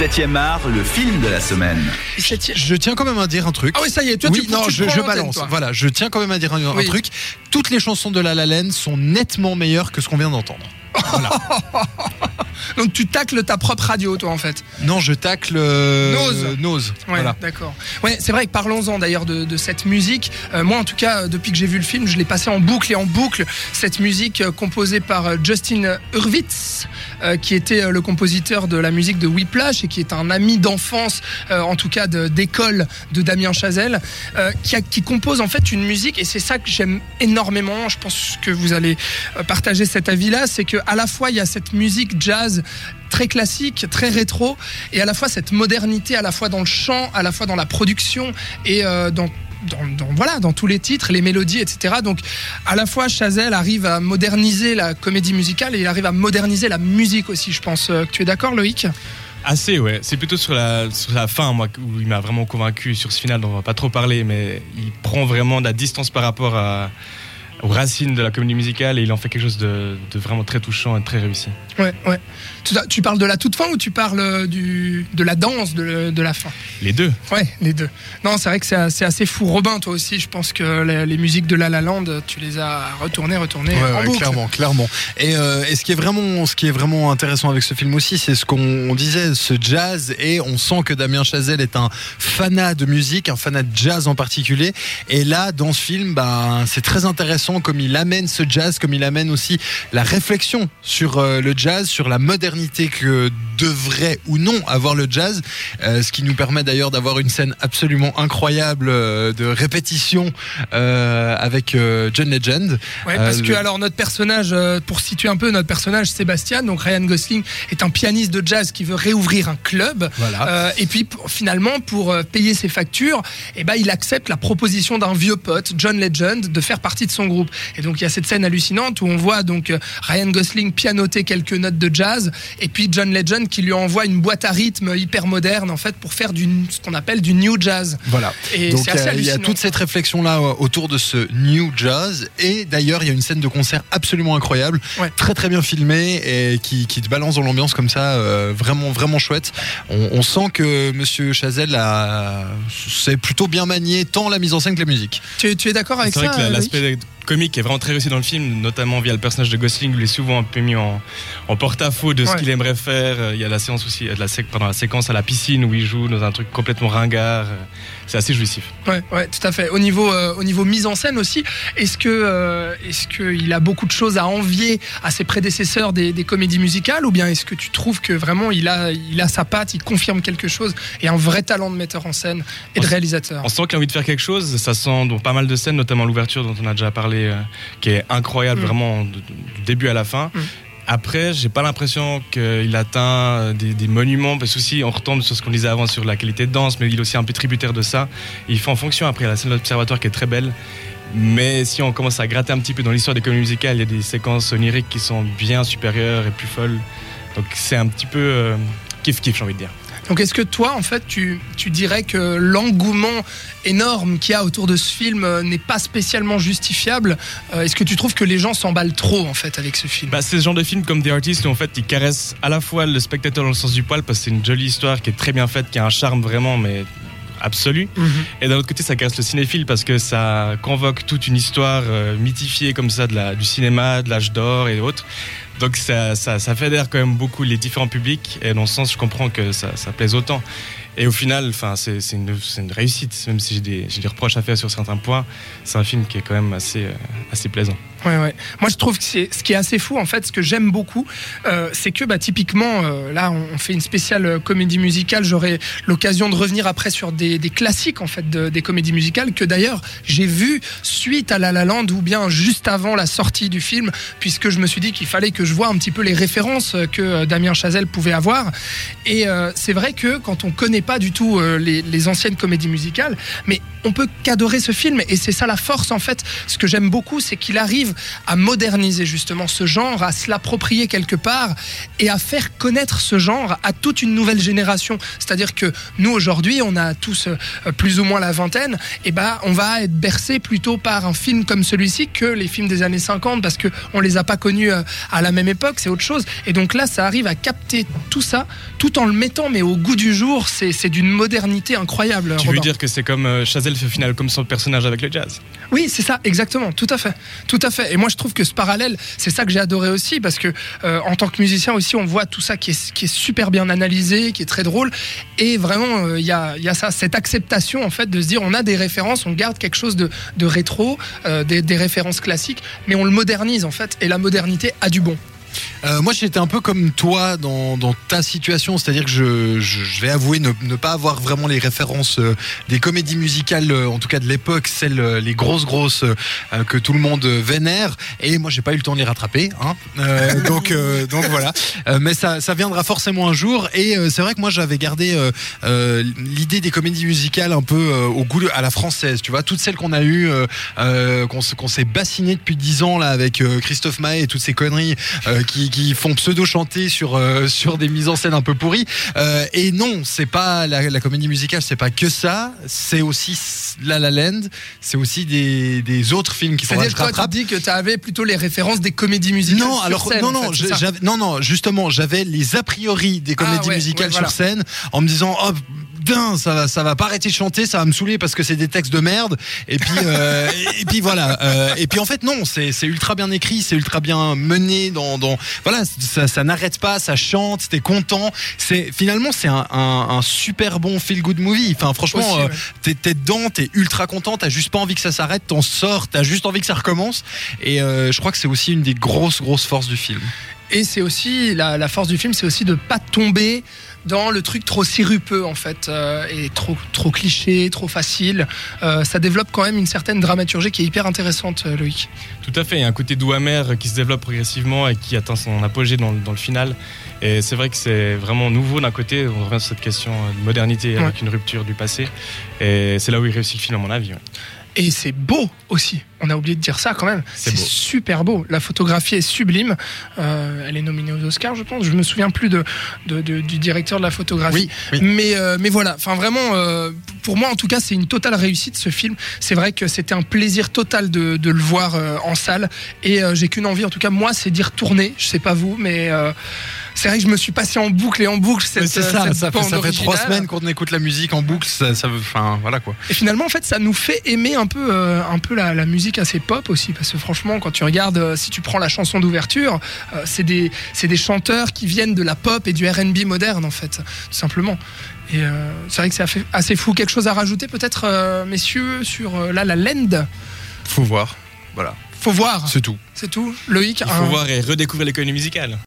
7e art, le film de la semaine. Je tiens quand même à dire un truc. Ah oui, ça y est, toi, oui, tu, non, tu je, balance. toi. Voilà, je tiens quand même à dire un, truc. Toutes les chansons de La La Land sont nettement meilleures que ce qu'on vient d'entendre. Donc tu tacles ta propre radio, toi, en fait. Non, je tacle. euh, Nose. Nose. Ouais, Voilà. d'accord. Ouais, c'est vrai que parlons-en d'ailleurs de, de cette musique. Euh, moi, en tout cas, euh, depuis que j'ai vu le film, je l'ai passé en boucle et en boucle. Cette musique euh, composée par Justin Hurwitz, qui était le compositeur de la musique de Whiplash et qui est un ami d'enfance, en tout cas d'école de, Damien Chazelle, qui, a- qui compose en fait une musique et c'est ça que j'aime énormément. Je pense que vous allez partager cet avis-là, c'est que à la fois il y a cette musique jazz très classique, très rétro, et à la fois cette modernité, à la fois dans le chant, à la fois dans la production et euh, dans voilà, dans tous les titres, les mélodies, etc. Donc, à la fois, Chazelle arrive à moderniser la comédie musicale et il arrive à moderniser la musique aussi, je pense. Euh, Tu es d'accord, Loïc? Assez, ouais. C'est plutôt sur la, sur la fin, moi, où il m'a vraiment convaincu sur ce final dont on va pas trop parler, mais il prend vraiment de la distance par rapport à, aux racines de la comédie musicale et il en fait quelque chose de, de vraiment très touchant et très réussi. Ouais, ouais. Tu, tu parles de la toute fin ou tu parles euh, du, de la danse de, de la fin? Les deux. Ouais, les deux. Non, c'est vrai que c'est assez, assez fou. Robin, toi aussi, je pense que les, les musiques de La La Land, tu les as retournées, retournées Ouais, en ouais, clairement, clairement. Et, euh, et ce qui est vraiment, ce qui est vraiment intéressant avec ce film aussi, c'est ce qu'on on disait, ce jazz, et on sent que Damien Chazelle est un fanat de musique, un fanat de jazz en particulier. Et là, dans ce film, ben, c'est très intéressant comme il amène ce jazz, comme il amène aussi la réflexion sur euh, le jazz, sur la modernité que devrait ou non avoir le jazz, euh, ce qui nous permet d'ailleurs d'avoir une scène absolument incroyable euh, de répétition euh, avec John Legend. Ouais, parce que alors notre personnage, pour situer un peu notre personnage, Sébastien, donc Ryan Gosling, est un pianiste de jazz qui veut réouvrir un club. Voilà. Et puis finalement, pour payer ses factures, eh ben, il accepte la proposition d'un vieux pote, John Legend, de faire partie de son groupe. Et donc il y a cette scène hallucinante où on voit donc Ryan Gosling pianoter quelques notes de jazz, et puis John Legend qui lui envoie une boîte à rythme hyper moderne en fait pour faire du ce qu'on appelle du new jazz. Voilà. Et Donc c'est il y assez a- il y, a hallucinant. toute cette réflexion là autour de ce new jazz et d'ailleurs il y a une scène de concert absolument incroyable, Ouais. très très bien filmée et qui, qui te balance dans l'ambiance comme ça, euh, vraiment vraiment chouette. On, on sent que Monsieur Chazelle a c'est plutôt bien manié tant la mise en scène que la musique. Tu, tu es d'accord avec C'est ça vrai que l'aspect comique est vraiment très réussi dans le film, notamment via le personnage de Gosling, où il est souvent un peu mis en, en porte-à-faux de ce Ouais. qu'il aimerait faire. Euh, Il y a la séance aussi, euh, de la, sé- pardon, la séquence à la piscine où il joue dans un truc complètement ringard. Euh, C'est assez jouissif. Ouais, ouais, tout à fait. Au niveau, euh, au niveau mise en scène aussi, est-ce que, euh, est-ce qu'il a beaucoup de choses à envier à ses prédécesseurs des, des comédies musicales, ou bien est-ce que tu trouves que vraiment il a, il a sa patte, il confirme quelque chose et un vrai talent de metteur en scène et de On réalisateur? On sent qu'il a envie de faire quelque chose. Ça sent dans pas mal de scènes, notamment l'ouverture dont on a déjà parlé, euh, qui est incroyable Mm. vraiment du début à la fin. Mm. Après, j'ai pas l'impression qu'il atteint euh, des, des monuments, parce que aussi on retombe sur ce qu'on disait avant sur la qualité de danse, mais il est aussi un peu tributaire de ça. Il fait en fonction. Après, la scène de l'observatoire qui est très belle. Mais si on commence à gratter un petit peu dans l'histoire des comédies musicales, il y a des séquences oniriques qui sont bien supérieures et plus folles. Donc c'est un petit peu euh, kiff-kiff, j'ai envie de dire. Donc est-ce que toi, en fait, tu, tu dirais que l'engouement énorme qu'il y a autour de ce film euh, n'est pas spécialement justifiable? Euh, Est-ce que tu trouves que les gens s'emballent trop, en fait, avec ce film? Bah, c'est ce genre de film comme The Artist où en fait il caresse à la fois le spectateur dans le sens du poil parce que c'est une jolie histoire qui est très bien faite, qui a un charme vraiment mais absolu. Mhm. Et d'un autre côté ça caresse le cinéphile parce que ça convoque toute une histoire euh, mythifiée comme ça de la, du cinéma, de l'âge d'or et autres. Donc ça, ça, ça fédère quand même beaucoup les différents publics et dans ce sens je comprends que ça, ça plaise autant. Et au final, c'est une, une réussite, même si j'ai des, des reproches à faire sur certains points. C'est un film qui est quand même assez, euh, assez plaisant. Ouais, ouais. Moi, je trouve que ce qui est assez fou, en fait, ce que j'aime beaucoup, euh, c'est que, bah, typiquement, euh, là, on fait une spéciale euh, comédie musicale. J'aurai l'occasion de revenir après sur des, classiques, en fait, de- des comédies musicales que d'ailleurs j'ai vu suite à La La Land ou bien juste avant la sortie du film, puisque je me suis dit qu'il fallait que je vois un petit peu les références que Damien Chazelle pouvait avoir. Et c'est vrai que quand on connaît pas du tout les, les anciennes comédies musicales, mais on peut qu'adorer ce film et c'est ça la force en fait. Ce que j'aime beaucoup, c'est qu'il arrive arrive à moderniser justement ce genre, à se l'approprier quelque part et à faire connaître ce genre à toute une nouvelle génération. C'est-à-dire que nous aujourd'hui, on a tous euh, plus ou moins la vingtaine, et ben on va être bercé plutôt par un film comme celui-ci que les films des années 50 parce que on les a pas connus euh, à la même époque, c'est autre chose. Et donc là, ça arrive à capter tout ça tout en le mettant mais au goût du jour. C'est d'une modernité incroyable. Tu veux Robin. dire que c'est comme euh, Chazelle fait au final comme son personnage avec le jazz? Oui, c'est ça, exactement, tout à fait, tout à fait. Et moi, je trouve que ce parallèle, c'est ça que j'ai adoré aussi, parce que euh, en tant que musicien aussi, on voit tout ça qui est, super bien analysé, qui est très drôle, et vraiment, euh, il y, a, ça, cette acceptation en fait de se dire, on a des références, on garde quelque chose de, rétro, euh, des références classiques, mais on le modernise en fait, et la modernité a du bon. Euh, moi, j'étais un peu comme toi dans, dans ta situation, c'est-à-dire que je, je, je vais avouer ne, ne pas avoir vraiment les références euh, des comédies musicales, euh, en tout cas de l'époque, celles les grosses grosses que tout le monde vénère. Et moi, j'ai pas eu le temps de les rattraper, hein. Donc donc voilà. Mais ça, ça viendra forcément un jour. Et c'est vrai que moi, j'avais gardé l'idée des comédies musicales un peu au goût de- à la française. Tu vois, toutes celles qu'on a eues, qu'on s'est bassiné depuis 10 ans là avec Christophe Maé et toutes ces conneries qui, qui font pseudo chanter sur euh, sur des mises en scène un peu pourries. Euh, et non, c'est pas la, la comédie musicale, c'est pas que ça. C'est aussi La La Land. C'est aussi des, des autres films qui sont C'est-à-dire que tu rattrapent. dis que tu avais plutôt les références des comédies musicales. Non, sur alors scène, non, en non, fait, non, non, justement, j'avais les a priori des comédies Ah ouais, musicales ouais, voilà. sur scène en me disant, oh, putain, ça va, ça va pas arrêter de chanter, ça va me saouler parce que c'est des textes de merde. Et puis, euh, et puis voilà. Euh, et puis en fait, non, c'est ultra bien écrit, c'est ultra bien mené dans, dans voilà, ça, ça n'arrête pas, ça chante, t'es content. C'est finalement, c'est un, un, un super bon feel good movie. Enfin, franchement, euh, ouais. t'es dedans, t'es ultra content, t'as juste pas envie que ça s'arrête, t'en sors, t'as juste envie que ça recommence. Et je crois que c'est aussi une des grosses, grosses forces du film. Et c'est aussi la, la force du film, c'est aussi de pas tomber dans le truc trop sirupeux en fait euh, et trop trop cliché, trop facile. Euh, ça développe quand même une certaine dramaturgie qui est hyper intéressante, euh, Loïc. Tout à fait, il y a un côté doux amer qui se développe progressivement et qui atteint son apogée dans, le- dans le final. Et c'est vrai que c'est vraiment nouveau d'un côté, on revient sur cette question de modernité avec une rupture du passé. Et c'est là où il réussit le film à mon avis. ouais. Et c'est beau aussi. On a oublié de dire ça quand même. C'est super beau. La photographie est sublime. Euh, elle est nominée aux Oscars, je pense. Je me souviens plus de, de- de- du directeur de la photographie. Oui, oui. Mais, euh, mais voilà, enfin vraiment, euh, pour moi en tout cas, c'est une totale réussite ce film. C'est vrai que c'était un plaisir total de, de le voir euh, en salle. Et euh, j'ai qu'une envie, en tout cas, moi, c'est d'y retourner. Je sais pas vous, mais euh, c'est vrai que je me suis passé en boucle et en boucle cette, c'est ça, cette ça fait, bande ça fait trois semaines qu'on écoute la musique en boucle, ça, ça veut, enfin voilà quoi. Et finalement, en fait, ça nous fait aimer un peu, euh, un peu la, la musique assez pop aussi, parce que franchement, quand tu regardes, euh, si tu prends la chanson d'ouverture, euh, c'est des, c'est des chanteurs qui viennent de la pop et du R&B moderne, en fait, tout simplement. Et euh, c'est vrai que c'est assez- assez fou. Quelque chose à rajouter, peut-être, euh, messieurs, sur euh, là, la Land Faut voir, voilà, Faut voir, c'est tout. c'est tout. Loïc, Il un- faut voir et redécouvrir l'économie musicale.